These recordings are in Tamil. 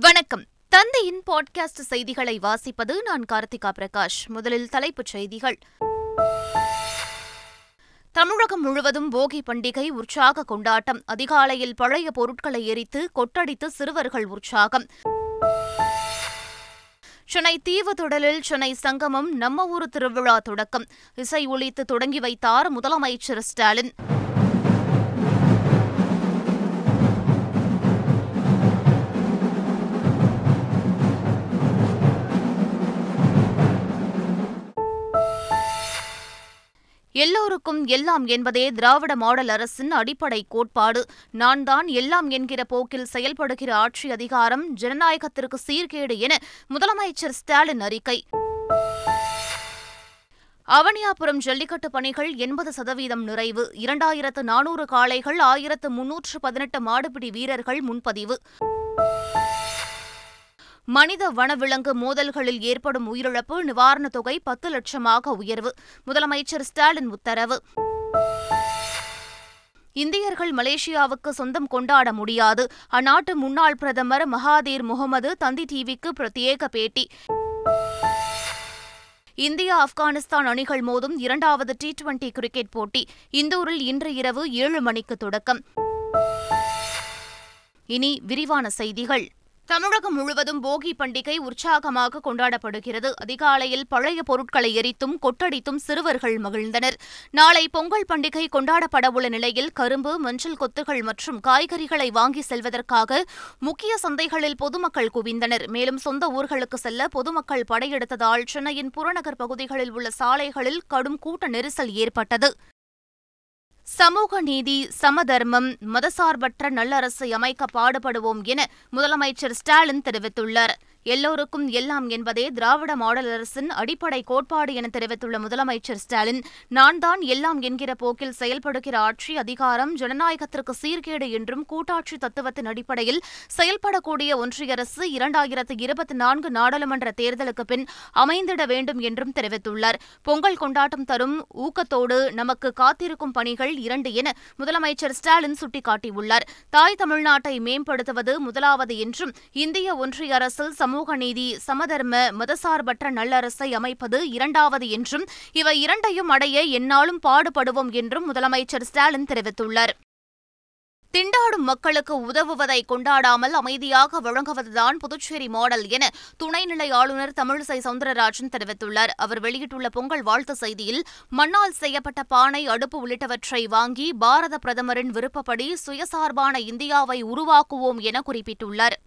வணக்கம். தந்தையின் பாட்காஸ்ட் செய்திகளை வாசிப்பது நான் கார்த்திகா பிரகாஷ். முதலில் தலைப்புச் செய்திகள். தமிழகம் முழுவதும் போகி பண்டிகை உற்சாக கொண்டாட்டம். அதிகாலையில் பழைய பொருட்களை எரித்து கொட்டடித்து சிறுவர்கள் உற்சாகம். சென்னை தீவுத்திடலில் சென்னை சங்கமம் நம்ம ஊர் திருவிழா தொடக்கம். இசை ஒலித்து தொடங்கி வைத்தார் முதலமைச்சர் ஸ்டாலின். எல்லோருக்கும் எல்லாம் என்பதே திராவிட மாடல் அரசின் அடிப்படை கோட்பாடு. நான் தான் எல்லாம் என்கிற போக்கில் செயல்படுகிற ஆட்சி அதிகாரம் ஜனநாயகத்திற்கு சீர்கேடு என முதலமைச்சர் ஸ்டாலின் அறிக்கை. அவனியாபுரம் ஜல்லிக்கட்டு பணிகள் எண்பது சதவீதம் நிறைவு. இரண்டாயிரத்து நானூறு காளைகள் ஆயிரத்து முன்னூற்று பதினெட்டு மாடுபிடி வீரர்கள் முன்பதிவு. மனித வனவிலங்கு மோதல்களில் ஏற்படும் உயிரிழப்பு நிவாரணத் தொகை பத்து லட்சமாக உயர்வு. முதலமைச்சர் ஸ்டாலின் உத்தரவு. இந்தியர்கள் மலேசியாவுக்கு சொந்தம் கொண்டாட முடியாது. அந்நாட்டு முன்னாள் பிரதமர் மகாதீர் முகமது தந்தி டிவிக்கு பிரத்யேக பேட்டி. இந்தியா ஆப்கானிஸ்தான் அணிகள் மோதும் இரண்டாவது டி டுவெண்டி கிரிக்கெட் போட்டி. இந்தூரில் இன்று இரவு ஏழு மணிக்கு தொடக்கம். இனி விரிவான செய்திகள். தமிழகம் முழுவதும் போகி பண்டிகை உற்சாகமாக கொண்டாடப்படுகிறது. அதிகாலையில் பழைய பொருட்களை எரித்தும் கொட்டடித்தும் சிறுவர்கள் மகிழ்ந்தனர். நாளை பொங்கல் பண்டிகை கொண்டாடப்படவுள்ள நிலையில் கரும்பு மஞ்சள் கொத்துகள் மற்றும் காய்கறிகளை வாங்கி செல்வதற்காக முக்கிய சந்தைகளில் பொதுமக்கள் குவிந்தனர். மேலும் சொந்த ஊர்களுக்கு செல்ல பொதுமக்கள் படையெடுத்ததால் சென்னையின் புறநகர் பகுதிகளில் உள்ள சாலைகளில் கடும் கூட்ட நெரிசல் ஏற்பட்டது. சமூக நீதி சமதர்மம் மதசார்பற்ற நல்லரசை அமைக்க பாடுபடுவோம் என முதலமைச்சர் ஸ்டாலின் தெரிவித்துள்ளார். எல்லோருக்கும் எல்லாம் என்பதே திராவிட மாடல் அரசின் அடிப்படை கோட்பாடு என தெரிவித்துள்ள முதலமைச்சர் ஸ்டாலின் நான் தான் எல்லாம் என்கிற போக்கில் செயல்படுகிற ஆட்சி அதிகாரம் ஜனநாயகத்திற்கு சீர்கேடு என்றும் கூட்டாட்சி தத்துவத்தின் அடிப்படையில் செயல்படக்கூடிய ஒன்றிய அரசு இரண்டாயிரத்து இருபத்தி நான்கு நாடாளுமன்ற தேர்தலுக்கு பின் அமைந்திட வேண்டும் என்றும் தெரிவித்துள்ளார். பொங்கல் கொண்டாட்டம் தரும் ஊக்கத்தோடு நமக்கு காத்திருக்கும் பணிகள் இரண்டு என முதலமைச்சர் ஸ்டாலின் சுட்டிக்காட்டியுள்ளார். தாய் தமிழ்நாட்டை மேம்படுத்துவது முதலாவது என்றும் இந்திய ஒன்றிய அரசில் சமூக நீதி சமதர்ம மதசார்பற்ற நல்லரசை அமைப்பது இரண்டாவது என்றும் இவை இரண்டையும் அடைய என்னாலும் பாடுபடுவோம் என்றும் முதலமைச்சர் ஸ்டாலின் தெரிவித்துள்ளார். திண்டாடும் மக்களுக்கு உதவுவதை கொண்டாடாமல் அமைதியாக வழங்குவதுதான் புதுச்சேரி மாடல் என துணைநிலை ஆளுநர் தமிழிசை சவுந்தரராஜன் தெரிவித்துள்ளார். அவர் வெளியிட்டுள்ள பொங்கல் வாழ்த்து செய்தியில் மண்ணால் செய்யப்பட்ட பானை அடுப்பு உள்ளிட்டவற்றை வாங்கி பாரத பிரதமரின் விருப்பப்படி சுயசார்பான இந்தியாவை உருவாக்குவோம் என குறிப்பிட்டுள்ளார்.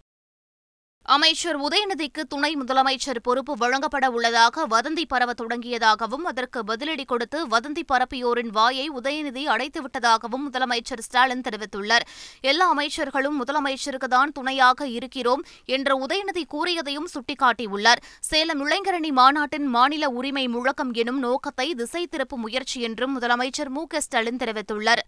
அமைச்சர் உதயநிதிக்கு துணை முதலமைச்சர் பொறுப்பு வழங்கப்பட உள்ளதாக வதந்தி பரவ தொடங்கியதாகவும் அதற்கு பதிலடி கொடுத்து வதந்தி பரப்பியோரின் வாயை உதயநிதி அடைத்துவிட்டதாகவும் முதலமைச்சர் ஸ்டாலின் தெரிவித்துள்ளார். எல்லா அமைச்சர்களும் முதலமைச்சருக்கு தான் துணையாக இருக்கிறோம் என்ற உதயநிதி கூறியதையும் சுட்டிக்காட்டியுள்ளார். சேலம் இளைஞரணி மாநாட்டின் மாநில உரிமை முழக்கம் எனும் நோக்கத்தை திசை திருப்பும் முயற்சி என்றும் முதலமைச்சர் மு க ஸ்டாலின் தெரிவித்துள்ளார்.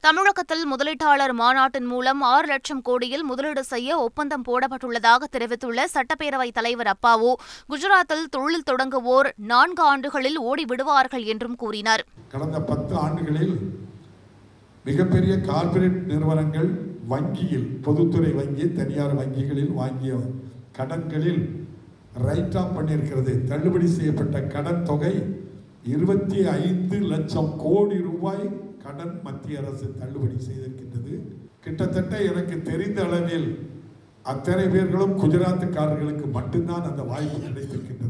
தமிழகத்தில் முதலீட்டாளர் மாநாட்டின் மூலம் ஆறு லட்சம் கோடியில் முதலீடு செய்ய ஒப்பந்தம் போடப்பட்டுள்ளதாக தெரிவித்துள்ள சட்டப்பேரவைத் தலைவர் அப்பாவு. குஜராத்தில் தொழில் தொடங்குவோர் நான்கு ஆண்டுகளில் ஓடிவிடுவார்கள் என்றும் கூறினார். கடந்த பத்து ஆண்டுகளில் மிகப்பெரிய கார்ப்பரேட் நிறுவனங்கள் வங்கியில் பொதுத்துறை வங்கி தனியார் வங்கிகளில் வாங்கிய கடன்களில் ரைட் ஆஃப் பண்ணியிருக்கிறது. தள்ளுபடி செய்யப்பட்ட கடன் தொகை இருபத்தி ஐந்து லட்சம் கோடி ரூபாய் கடன் மத்திய அரசு தள்ளுபடி செய்திருக்கின்றது. கிட்டத்தட்ட எனக்கு தெரிந்த அளவில் அத்தனை பேர்களும் குஜராத்துக்காரர்களுக்கு மட்டும்தான் அந்த வாய்ப்பு கிடைத்திருக்கின்றது.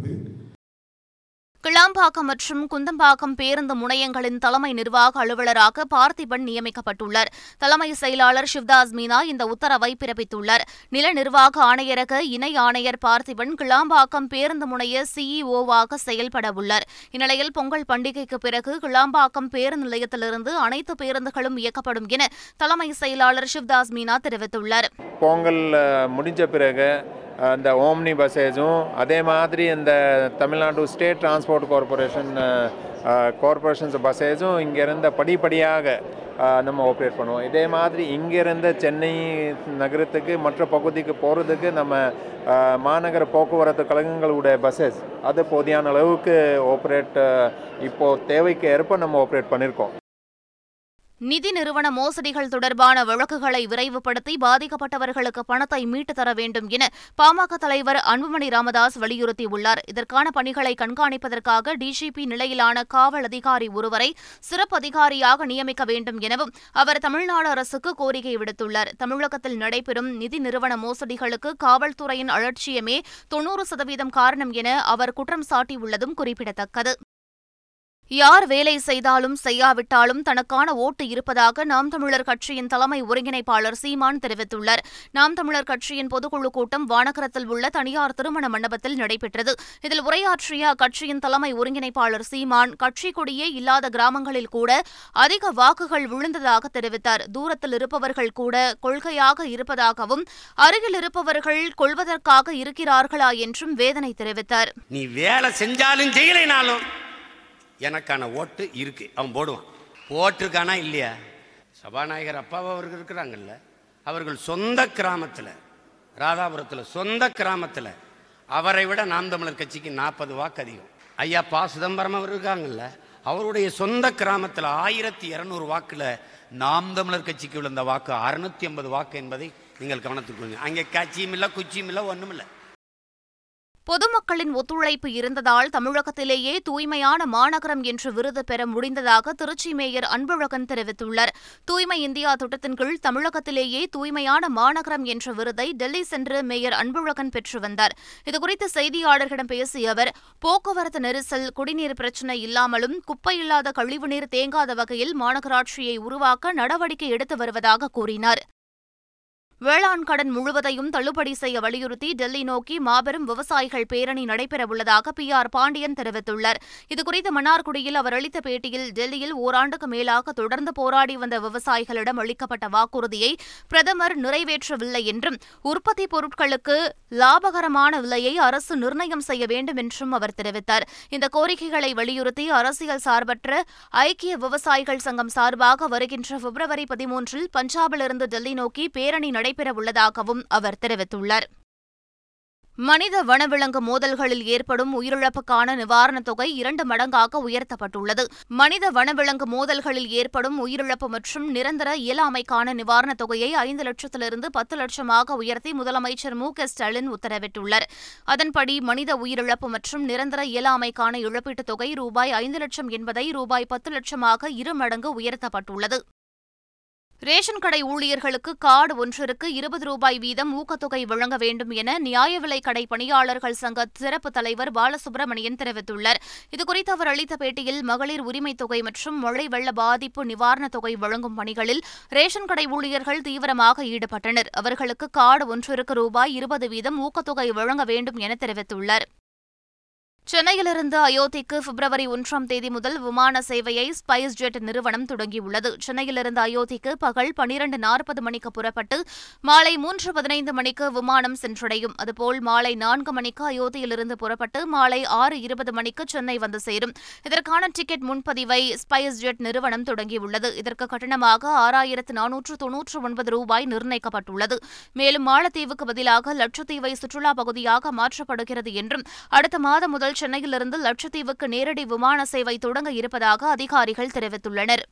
கிளாம்பாக்கம் மற்றும் குந்தம்பாக்கம் பேருந்து முனையங்களின் தலைமை நிர்வாக அலுவலராக பார்த்திபன் நியமிக்கப்பட்டுள்ளார். தலைமை செயலாளர் சிவ்தாஸ் மீனா இந்த உத்தரவை பிறப்பித்துள்ளார். நில நிர்வாக ஆணையரக இணை ஆணையர் பார்த்திபன் கிளாம்பாக்கம் பேருந்து முனைய சிஇஓவாக செயல்பட உள்ளார். இந்நிலையில் பொங்கல் பண்டிகைக்கு பிறகு கிளாம்பாக்கம் பேருந்து நிலையத்திலிருந்து அனைத்து பேருந்துகளும் இயக்கப்படும் என தலைமை செயலாளர் சிவ்தாஸ் மீனா தெரிவித்துள்ளார். பொங்கல் முடிஞ்ச பிறகு இந்த ஓம்னி பஸ்ஸேஜும் அதே மாதிரி இந்த Tamil Nadu state transport corporation corporations பஸ்ஸேஜும் இங்கேருந்து படிப்படியாக நம்ம ஆப்ரேட் பண்ணுவோம். இதே மாதிரி இங்கேருந்து சென்னை நகரத்துக்கு மற்ற பகுதிக்கு போகிறதுக்கு நம்ம மாநகர போக்குவரத்து கழகங்களுடைய பஸ்ஸஸ் அது போதியான அளவுக்கு ஆப்ரேட் இப்போது தேவைக்கு ஏற்ப நம்ம ஆப்ரேட் பண்ணியிருக்கோம் நிதி நிறுவன மோசடிகள் தொடர்பான வழக்குகளை விரைவுபடுத்தி பாதிக்கப்பட்டவர்களுக்கு பணத்தை மீட்டுத் தர வேண்டும் என பாமக தலைவர் அன்புமணி ராமதாஸ் வலியுறுத்தியுள்ளார். இதற்கான பணிகளை கண்காணிப்பதற்காக டிஜிபி நிலையிலான காவல் அதிகாரி ஒருவரை சிறப்பு அதிகாரியாக நியமிக்க வேண்டும் எனவும் அவர் தமிழ்நாடு அரசுக்கு கோரிக்கை விடுத்துள்ளார். தமிழகத்தில் நடைபெறும் நிதி நிறுவன மோசடிகளுக்கு காவல்துறையின் அலட்சியமே தொன்னூறு சதவீதம் காரணம் என அவர் குற்றம் சாட்டியுள்ளதும் குறிப்பிடத்தக்கது. யார் வேலை செய்தாலும் செய்யாவிட்டாலும் தனக்கான ஓட்டு இருப்பதாக நாம் தமிழர் கட்சியின் தலைமை ஒருங்கிணைப்பாளர் சீமான் தெரிவித்துள்ளார். நாம் தமிழர் கட்சியின் பொதுக்குழு கூட்டம் வானகரத்தில் உள்ள தனியார் திருமண மண்டபத்தில் நடைபெற்றது. இதில் உரையாற்றிய அக்கட்சியின் தலைமை ஒருங்கிணைப்பாளர் சீமான் கட்சி கொடியே இல்லாத கிராமங்களில் கூட அதிக வாக்குகள் விழுந்ததாக தெரிவித்தார். தூரத்தில் இருப்பவர்கள் கூட கொள்கையாக இருப்பதாகவும் அருகில் இருப்பவர்கள் கொள்வதற்காக இருக்கிறார்களா என்றும் வேதனை தெரிவித்தார். நீ வேலை செஞ்சாலும் செய்யலைனாலும் எனக்கான ஓட்டு இருக்கு. அவன் போடுவான். ஓட்டுருக்கானா இல்லையா? சபாநாயகர் அப்பாவை அவர்கள் இருக்கிறாங்கல்ல. அவர்கள் சொந்த கிராமத்தில் ராதாபுரத்தில் சொந்த கிராமத்தில் அவரை விட நாம் தமிழர் கட்சிக்கு நாற்பது வாக்கு அதிகம். ஐயா பா. சிதம்பரம் அவர் இருக்காங்கல்ல. அவருடைய சொந்த கிராமத்தில் ஆயிரத்தி இரநூறு வாக்கில் நாம் தமிழர் கட்சிக்கு விழுந்த வாக்கு அறுநூத்தி ஐம்பது வாக்கு என்பதை நீங்கள் கவனத்துக்கு அங்கே கட்சியும் இல்லை குச்சியும் இல்லை ஒன்றும் இல்லை. பொதுமக்களின் ஒத்துழைப்பு இருந்ததால் தமிழகத்திலேயே தூய்மையான மாநகரம் என்ற விருது பெற முடிந்ததாக திருச்சி மேயர் அன்பழகன் தெரிவித்துள்ளார். தூய்மை இந்தியா திட்டத்தின் கீழ் தமிழகத்திலேயே தூய்மையான மாநகரம் என்ற விருதை டெல்லி சென்று மேயர் அன்பழகன் பெற்று வந்தார். இதுகுறித்து செய்தியாளர்களிடம் பேசிய அவர் போக்குவரத்து நெரிசல் குடிநீர் பிரச்சினை இல்லாமலும் குப்பை இல்லாத கழிவுநீர் தேங்காத வகையில் மாநகராட்சியை உருவாக்க நடவடிக்கை எடுத்து வருவதாக கூறினார். வேளாண் கடன் முழுவதையும் தள்ளுபடி செய்ய வலியுறுத்தி டெல்லி நோக்கி மாபெரும் விவசாயிகள் பேரணி நடைபெறவுள்ளதாக பி ஆர் பாண்டியன் தெரிவித்துள்ளார். இதுகுறித்து மன்னார்குடியில் அவர் அளித்த பேட்டியில் டெல்லியில் ஓராண்டுக்கு மேலாக தொடர்ந்து போராடி வந்த விவசாயிகளிடம் அளிக்கப்பட்ட வாக்குறுதியை பிரதமர் நிறைவேற்றவில்லை என்றும் உற்பத்தி பொருட்களுக்கு லாபகரமான விலையை அரசு நிர்ணயம் செய்ய வேண்டும் என்றும் அவர் தெரிவித்தார். இந்த கோரிக்கைகளை வலியுறுத்தி அரசியல் சார்பற்ற ஐக்கிய விவசாயிகள் சங்கம் சார்பாக வருகின்ற பிப்ரவரி பதிமூன்றில் பஞ்சாபிலிருந்து டெல்லி நோக்கி பேரணி நடைபெறவுள்ளதாகவும் அவர் தெரிவித்துள்ளார். மனித வனவிலங்கு மோதல்களில் ஏற்படும் உயிரிழப்புக்கான நிவாரணத் தொகை இரண்டு மடங்காக உயர்த்தப்பட்டுள்ளது. மனித வனவிலங்கு மோதல்களில் ஏற்படும் உயிரிழப்பு மற்றும் நிரந்தர இயலாமைக்கான நிவாரணத் தொகையை ஐந்து லட்சத்திலிருந்து பத்து லட்சமாக உயர்த்தி முதலமைச்சர் மு க ஸ்டாலின் உத்தரவிட்டுள்ளார். அதன்படி மனித உயிரிழப்பு மற்றும் நிரந்தர இயலாமைக்கான இழப்பீட்டுத் தொகை ரூபாய் ஐந்து லட்சம் என்பதை ரூபாய் பத்து லட்சமாக இரு மடங்கு உயர்த்தப்பட்டுள்ளது. ரேஷன் கடை ஊழியர்களுக்கு கார்டு ஒன்றிற்கு இருபது ரூபாய் வீதம் ஊக்கத்தொகை வழங்க வேண்டும் என நியாய விலை கடை பணியாளர்கள் சங்க சிறப்பு தலைவர் பாலசுப்ரமணியன் தெரிவித்துள்ளார். இதுகுறித்து அவர் அளித்த பேட்டியில் மகளிர் உரிமைத் தொகை மற்றும் மழை வெள்ள பாதிப்பு நிவாரணத் தொகை வழங்கும் பணிகளில் ரேஷன் கடை ஊழியர்கள் தீவிரமாக ஈடுபட்டனர். அவர்களுக்கு கார்டு ஒன்றிற்கு ரூபாய் இருபது வீதம் ஊக்கத்தொகை வழங்க வேண்டும் என தெரிவித்துள்ளார். சென்னையிலிருந்து அயோத்திக்கு பிப்ரவரி ஒன்றாம் தேதி முதல் விமான சேவையை ஸ்பைஸ் ஜெட் நிறுவனம் தொடங்கியுள்ளது. சென்னையிலிருந்து அயோத்திக்கு பகல் பனிரண்டு நாற்பது மணிக்கு புறப்பட்டு மாலை மூன்று பதினைந்து மணிக்கு விமானம் சென்றடையும். அதுபோல் மாலை நான்கு மணிக்கு அயோத்தியிலிருந்து புறப்பட்டு மாலை ஆறு இருபது மணிக்கு சென்னை வந்து சேரும். இதற்கான டிக்கெட் முன்பதிவை ஸ்பைஸ் ஜெட் நிறுவனம் தொடங்கியுள்ளது. இதற்கு கட்டணமாக ஆறாயிரத்து நானூற்று தொன்னூற்று ஒன்பது ரூபாய் நிர்ணயிக்கப்பட்டுள்ளது. மேலும் மாலத்தீவுக்கு பதிலாக லட்சத்தீவை சுற்றுலா பகுதியாக மாற்றப்படுகிறது என்றும் அடுத்த மாதம் முதல் சென்னையிலிருந்து லட்சத்தீவுக்கு நேரடி விமான சேவை தொடங்க இருப்பதாக அதிகாரிகள் தெரிவித்துள்ளனர்.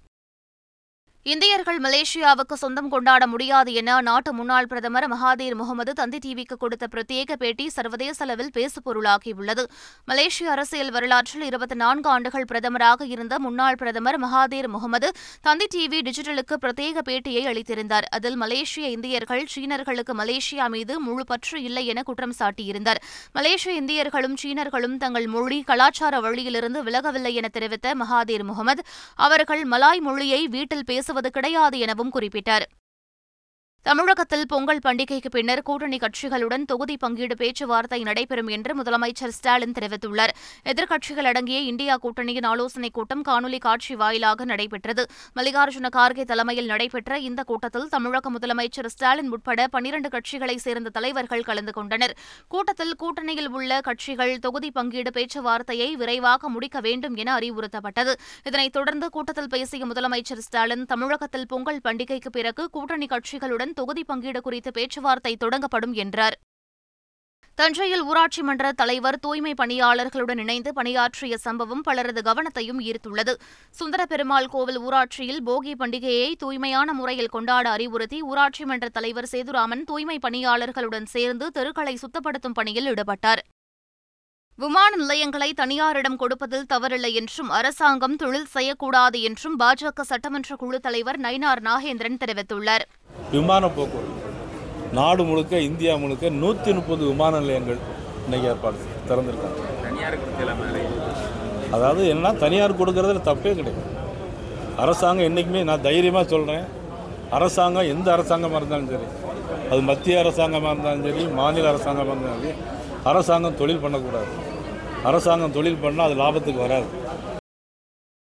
இந்தியர்கள் மலேசியாவுக்கு சொந்தம் கொண்டாட முடியாது என அந்நாட்டு முன்னாள் பிரதமர் மகாதீர் முகமது தந்தி டிவிக்கு கொடுத்த பிரத்யேக பேட்டி சர்வதேச அளவில் பேசுபொருளாகியுள்ளது. மலேசிய அரசியல் வரலாற்றில் இருபத்தி நான்கு ஆண்டுகள் பிரதமராக இருந்த முன்னாள் பிரதமர் மகாதீர் முகமது தந்தி டிவி டிஜிட்டலுக்கு பிரத்யேக பேட்டியை அளித்திருந்தார். அதில் மலேசிய இந்தியர்கள் சீனர்களுக்கு மலேசியா மீது முழு பற்று இல்லை என குற்றம் சாட்டியிருந்தார். மலேசிய இந்தியர்களும் சீனர்களும் தங்கள் மொழி கலாச்சார வழியிலிருந்து விலகவில்லை என தெரிவித்த மகாதீர் முகமது அவர்கள் மலாய் மொழியை வீட்டில் பேச பேசுவது கிடையாது எனவும் குறிப்பிட்டார் தமிழகத்தில் பொங்கல் பண்டிகைக்கு பின்னர் கூட்டணி கட்சிகளுடன் தொகுதி பங்கீடு பேச்சுவார்த்தை நடைபெறும் என்று முதலமைச்சர் ஸ்டாலின் தெரிவித்துள்ளார். எதிர்க்கட்சிகள் அடங்கிய இந்தியா கூட்டணியின் ஆலோசனைக் கூட்டம் காணொலி காட்சி வாயிலாக நடைபெற்றது. மல்லிகார்ஜுன கார்கே தலைமையில் நடைபெற்ற இந்த கூட்டத்தில் தமிழக முதலமைச்சர் ஸ்டாலின் உட்பட பனிரண்டு கட்சிகளைச் சேர்ந்த தலைவர்கள் கலந்து கொண்டனர். கூட்டத்தில் கூட்டணியில் உள்ள கட்சிகள் தொகுதி பங்கீடு பேச்சுவார்த்தையை விரைவாக முடிக்க வேண்டும் என அறிவுறுத்தப்பட்டது. இதனைத் தொடர்ந்து கூட்டத்தில் பேசிய முதலமைச்சர் ஸ்டாலின் தமிழகத்தில் பொங்கல் பண்டிகைக்கு பிறகு கூட்டணி கட்சிகளுடன் தொகுதி பங்கீடு குறித்து பேச்சுவார்த்தை தொடங்கப்படும் என்றார். தஞ்சையில் ஊராட்சி மன்ற தலைவர் தூய்மை பணியாளர்களுடன் இணைந்து பணியாற்றிய சம்பவம் பலரது கவனத்தையும் ஈர்த்துள்ளது. சுந்தரபெருமாள் கோவில் ஊராட்சியில் போகி பண்டிகையை தூய்மையான முறையில் கொண்டாட அறிவுறுத்தி ஊராட்சி மன்ற தலைவர் சேதுராமன் தூய்மை பணியாளர்களுடன் சேர்ந்து தெருக்களை சுத்தப்படுத்தும் பணியில் ஈடுபட்டார். விமான நிலையங்களை தனியாரிடம் கொடுப்பதில் தவறில்லை என்றும் அரசாங்கம் தொழில் செய்யக்கூடாது என்றும் பாஜக சட்டமன்ற குழு தலைவர் நயினார் நாகேந்திரன் தெரிவித்துள்ளார். விமான போக்குவரத்து. நாடு முழுக்க இந்தியா முழுக்க நூற்றி முப்பது விமான நிலையங்கள் இன்னைக்கு ஏற்பாடு திறந்திருக்காங்க. அதாவது என்ன தனியார் கொடுக்கறதுல தப்பே கிடையாது. அரசாங்கம் என்றைக்குமே நான் தைரியமாக சொல்கிறேன் அரசாங்கம் எந்த அரசாங்கமாக இருந்தாலும் சரி அது மத்திய அரசாங்கமாக இருந்தாலும் சரி மாநில அரசாங்கமாக இருந்தாலும் சரி அரசாங்கம் தொழில் பண்ணக்கூடாது. அரசாங்கம் தொழில் பண்ணால் அது லாபத்துக்கு வராது.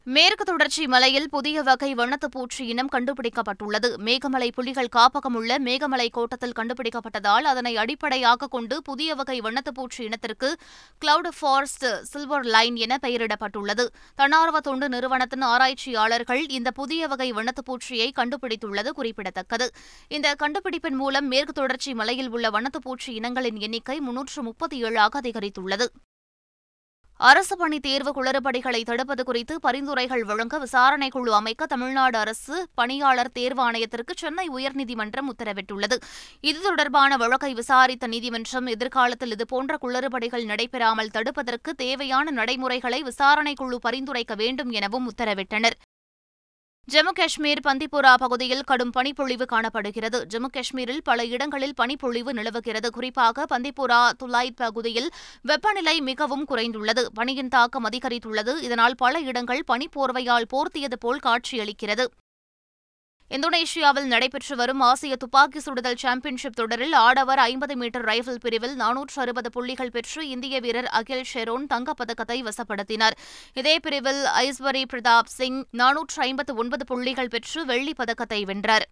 மேற்கு தொடர்ச்சி மலையில் புதிய வகை வண்ணத்து பூச்சி இனம் கண்டுபிடிக்கப்பட்டுள்ளது. மேகமலை புலிகள் காப்பகம் உள்ள மேகமலை கோட்டத்தில் கண்டுபிடிக்கப்பட்டதால் அதனை அடிப்படையாக கொண்டு புதிய வகை வண்ணத்து பூச்சி இனத்திற்கு கிளவுட் ஃபாரஸ்ட் சில்வர் லைன் என பெயரிடப்பட்டுள்ளது. தன்னார்வ தொண்டு நிறுவனத்தின் ஆராய்ச்சியாளர்கள் இந்த புதிய வகை வண்ணத்து பூச்சியை கண்டுபிடித்துள்ளது குறிப்பிடத்தக்கது. இந்த கண்டுபிடிப்பின் மூலம் மேற்கு தொடர்ச்சி மலையில் உள்ள வண்ணத்து பூச்சி இனங்களின் எண்ணிக்கை முன்னூற்று முப்பத்தி ஏழாக அதிகரித்துள்ளது. அரசு பணி தேர்வு குளறுபடிகளை தடுப்பது குறித்து பரிந்துரைகள் வழங்க விசாரணை குழு அமைக்க தமிழ்நாடு அரசு பணியாளர் தேர்வாணையத்திற்கு சென்னை உயர்நீதிமன்றம் உத்தரவிட்டுள்ளது. இது தொடர்பான வழக்கை விசாரித்த நீதிமன்றம் எதிர்காலத்தில் இதுபோன்ற குளறுபடிகள் நடைபெறாமல் தடுப்பதற்கு தேவையான நடைமுறைகளை விசாரணை குழு பரிந்துரைக்க வேண்டும் எனவும் உத்தரவிட்டனர். ஜம்மு காஷ்மீர் பந்திபோரா பகுதியில் கடும் பனிப்பொழிவு காணப்படுகிறது. ஜம்மு காஷ்மீரில் பல இடங்களில் பனிப்பொழிவு நிலவுகிறது. குறிப்பாக பந்திபோரா துலாய் பகுதியில் வெப்பநிலை மிகவும் குறைந்துள்ளது. பனியின் தாக்கம் அதிகரித்துள்ளது. இதனால் பல இடங்கள் பனிப்போர்வையால் போர்த்தியது போல் காட்சியளிக்கிறது. இந்தோனேஷியாவில் நடைபெற்று வரும் ஆசிய துப்பாக்கி சுடுதல் சாம்பியன்ஷிப் தொடரில் ஆடவர் ஐம்பது மீட்டர் ரைபிள் பிரிவில் நானூற்று அறுபது புள்ளிகள் பெற்று இந்திய வீரர் அகில் ஷெரோன் தங்கப்பதக்கத்தை வசப்படுத்தினார். இதே பிரிவில் ஐஸ்வரி பிரதாப் சிங் நானூற்று ஐம்பத்து ஒன்பது புள்ளிகள் பெற்று வெள்ளிப் பதக்கத்தை வென்றார்.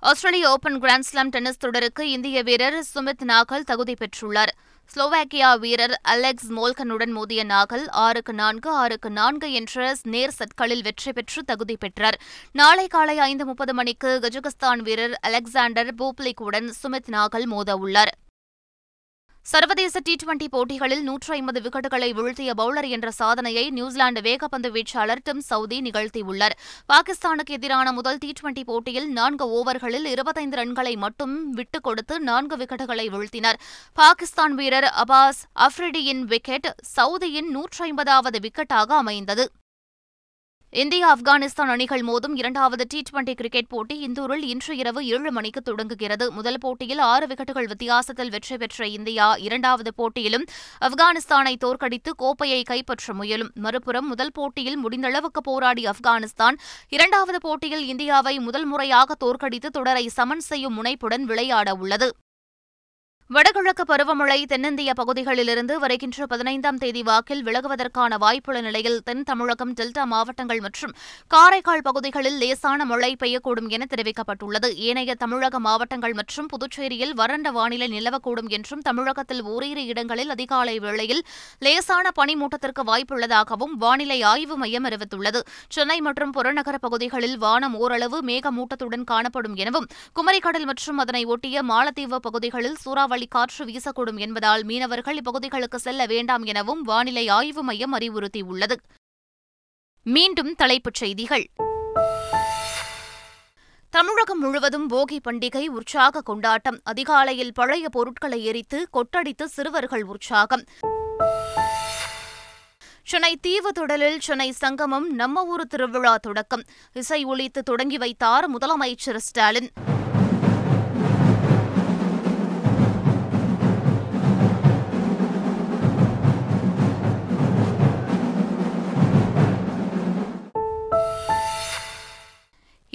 ஆஸ்திரேலிய ஓபன் கிராண்ட்ஸ்லாம் டென்னிஸ் தொடருக்கு இந்திய வீரர் சுமித் நாகல் தகுதி பெற்றுள்ளார். ஸ்லோவாக்கியா வீரர் அலெக்ஸ் மோல்கனுடன் மோதிய நாகல் ஆறுக்கு நான்கு ஆறுக்கு நான்கு என்ற நேர் செட்களில் வெற்றி பெற்று தகுதி பெற்றார். நாளை காலை ஐந்து முப்பது மணிக்கு கஜகஸ்தான் வீரர் அலெக்சாண்டர் பூப்ளிக்குடன் சுமித் நாகல் மோத உள்ளார். சர்வதேச டி டுவெண்டி போட்டிகளில் நூற்று ஐம்பது விக்கெட்டுகளை வீழ்த்திய பவுலர் என்ற சாதனையை நியூசிலாந்து வேகப்பந்து வீச்சாளர் டிம் சவுதி நிகழ்த்தியுள்ளார். பாகிஸ்தானுக்கு எதிரான முதல் டி டுவெண்டி போட்டியில் நான்கு ஓவர்களில் இருபத்தைந்து ரன்களை மட்டும் விட்டுக் கொடுத்து நான்கு விக்கெட்டுகளை வீழ்த்தினார். பாகிஸ்தான் வீரர் அபாஸ் அஃப்ரிடியின் விக்கெட் சவுதியின் நூற்று ஐம்பதாவது விக்கெட்டாக அமைந்தது. இந்தியா ஆப்கானிஸ்தான் அணிகள் மோதும் இரண்டாவது டி டுவெண்டி கிரிக்கெட் போட்டி இந்தூரில் இன்று இரவு ஏழு மணிக்கு தொடங்குகிறது. முதல் போட்டியில் ஆறு விக்கெட்டுகள் வித்தியாசத்தில் வெற்றி பெற்ற இந்தியா இரண்டாவது போட்டியிலும் ஆப்கானிஸ்தானை தோற்கடித்து கோப்பையை கைப்பற்ற முயலும். மறுபுறம் முதல் போட்டியில் முடிந்தளவுக்கு போராடிய ஆப்கானிஸ்தான் இரண்டாவது போட்டியில் இந்தியாவை முதல் முறையாக தோற்கடித்து தொடரை சமன் செய்யும் முனைப்புடன் விளையாட உள்ளது. வடகிழக்கு பருவமழை தென்னிந்திய பகுதிகளிலிருந்து வருகின்ற பதினைந்தாம் தேதி வாக்கில் விலகுவதற்கான வாய்ப்புள்ள நிலையில் தென் தமிழகம் டெல்டா மாவட்டங்கள் மற்றும் காரைக்கால் பகுதிகளில் லேசான மழை பெய்யக்கூடும் என தெரிவிக்கப்பட்டுள்ளது. ஏனைய தமிழக மாவட்டங்கள் மற்றும் புதுச்சேரியில் வறண்ட வானிலை நிலவக்கூடும் என்றும் தமிழகத்தில் ஓரிரு இடங்களில் அதிகாலை வேளையில் லேசான பனிமூட்டத்திற்கு வாய்ப்புள்ளதாகவும் வானிலை ஆய்வு மையம் அறிவித்துள்ளது. சென்னை மற்றும் புறநகர பகுதிகளில் வானம் ஓரளவு மேகமூட்டத்துடன் காணப்படும் எனவும் குமரிக்கடல் மற்றும் அதனை ஒட்டிய மாலத்தீவு பகுதிகளில் சூறாவளி சூறாவளி காற்று வீசக்கூடும் என்பதால் மீனவர்கள் இப்பகுதிகளுக்கு செல்ல வேண்டாம் எனவும் வானிலை ஆய்வு மையம் அறிவுறுத்தியுள்ளது. மீண்டும் தலைப்புச் செய்திகள். தமிழகம் முழுவதும் போகி பண்டிகை உற்சாக கொண்டாட்டம். அதிகாலையில் பழைய பொருட்களை எரித்து கொட்டடித்து சிறுவர்கள் உற்சாகம். சென்னை தீவு தொடலில் சென்னை சங்கமம் நம்ம ஊர் திருவிழா தொடக்கம். இசை ஒழித்து தொடங்கி வைத்தார் முதலமைச்சர் ஸ்டாலின்.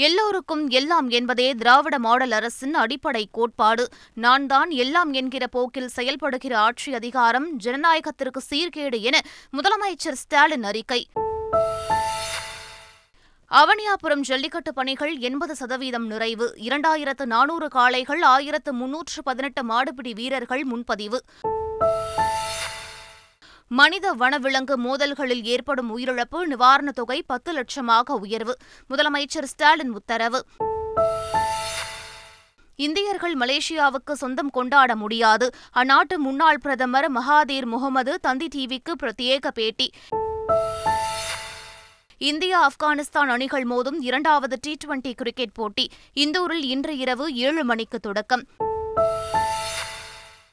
எல்லோருக்கும் எல்லாம் என்பதே திராவிட மாடல் அரசின் அடிப்படை கோட்பாடு. நான் தான் எல்லாம் என்கிற போக்கில் செயல்படுகிற ஆட்சி அதிகாரம் ஜனநாயகத்திற்கு சீர்கேடு என முதலமைச்சர் ஸ்டாலின் அறிக்கை. அவனியாபுரம் ஜல்லிக்கட்டு பணிகள் எண்பது சதவீதம் நிறைவு. இரண்டாயிரத்து நானூறு காளைகள் ஆயிரத்து முன்னூற்று பதினெட்டு மாடுபிடி வீரர்கள் முன்பதிவு. மனித வனவிலங்கு மோதல்களில் ஏற்படும் உயிரிழப்பு நிவாரணத் தொகை பத்து லட்சமாக உயர்வு. முதலமைச்சர் ஸ்டாலின் உத்தரவு. இந்தியர்கள் மலேசியாவுக்கு சொந்தம் கொண்டாட முடியாது. அந்நாட்டு முன்னாள் பிரதமர் மகாதீர் முகமது தந்தி டிவிக்கு பிரத்யேக பேட்டி. இந்தியா ஆப்கானிஸ்தான் அணிகள் மோதும் இரண்டாவது டி டுவெண்டி கிரிக்கெட் போட்டி. இந்தூரில் இன்று இரவு ஏழு மணிக்கு தொடக்கம்.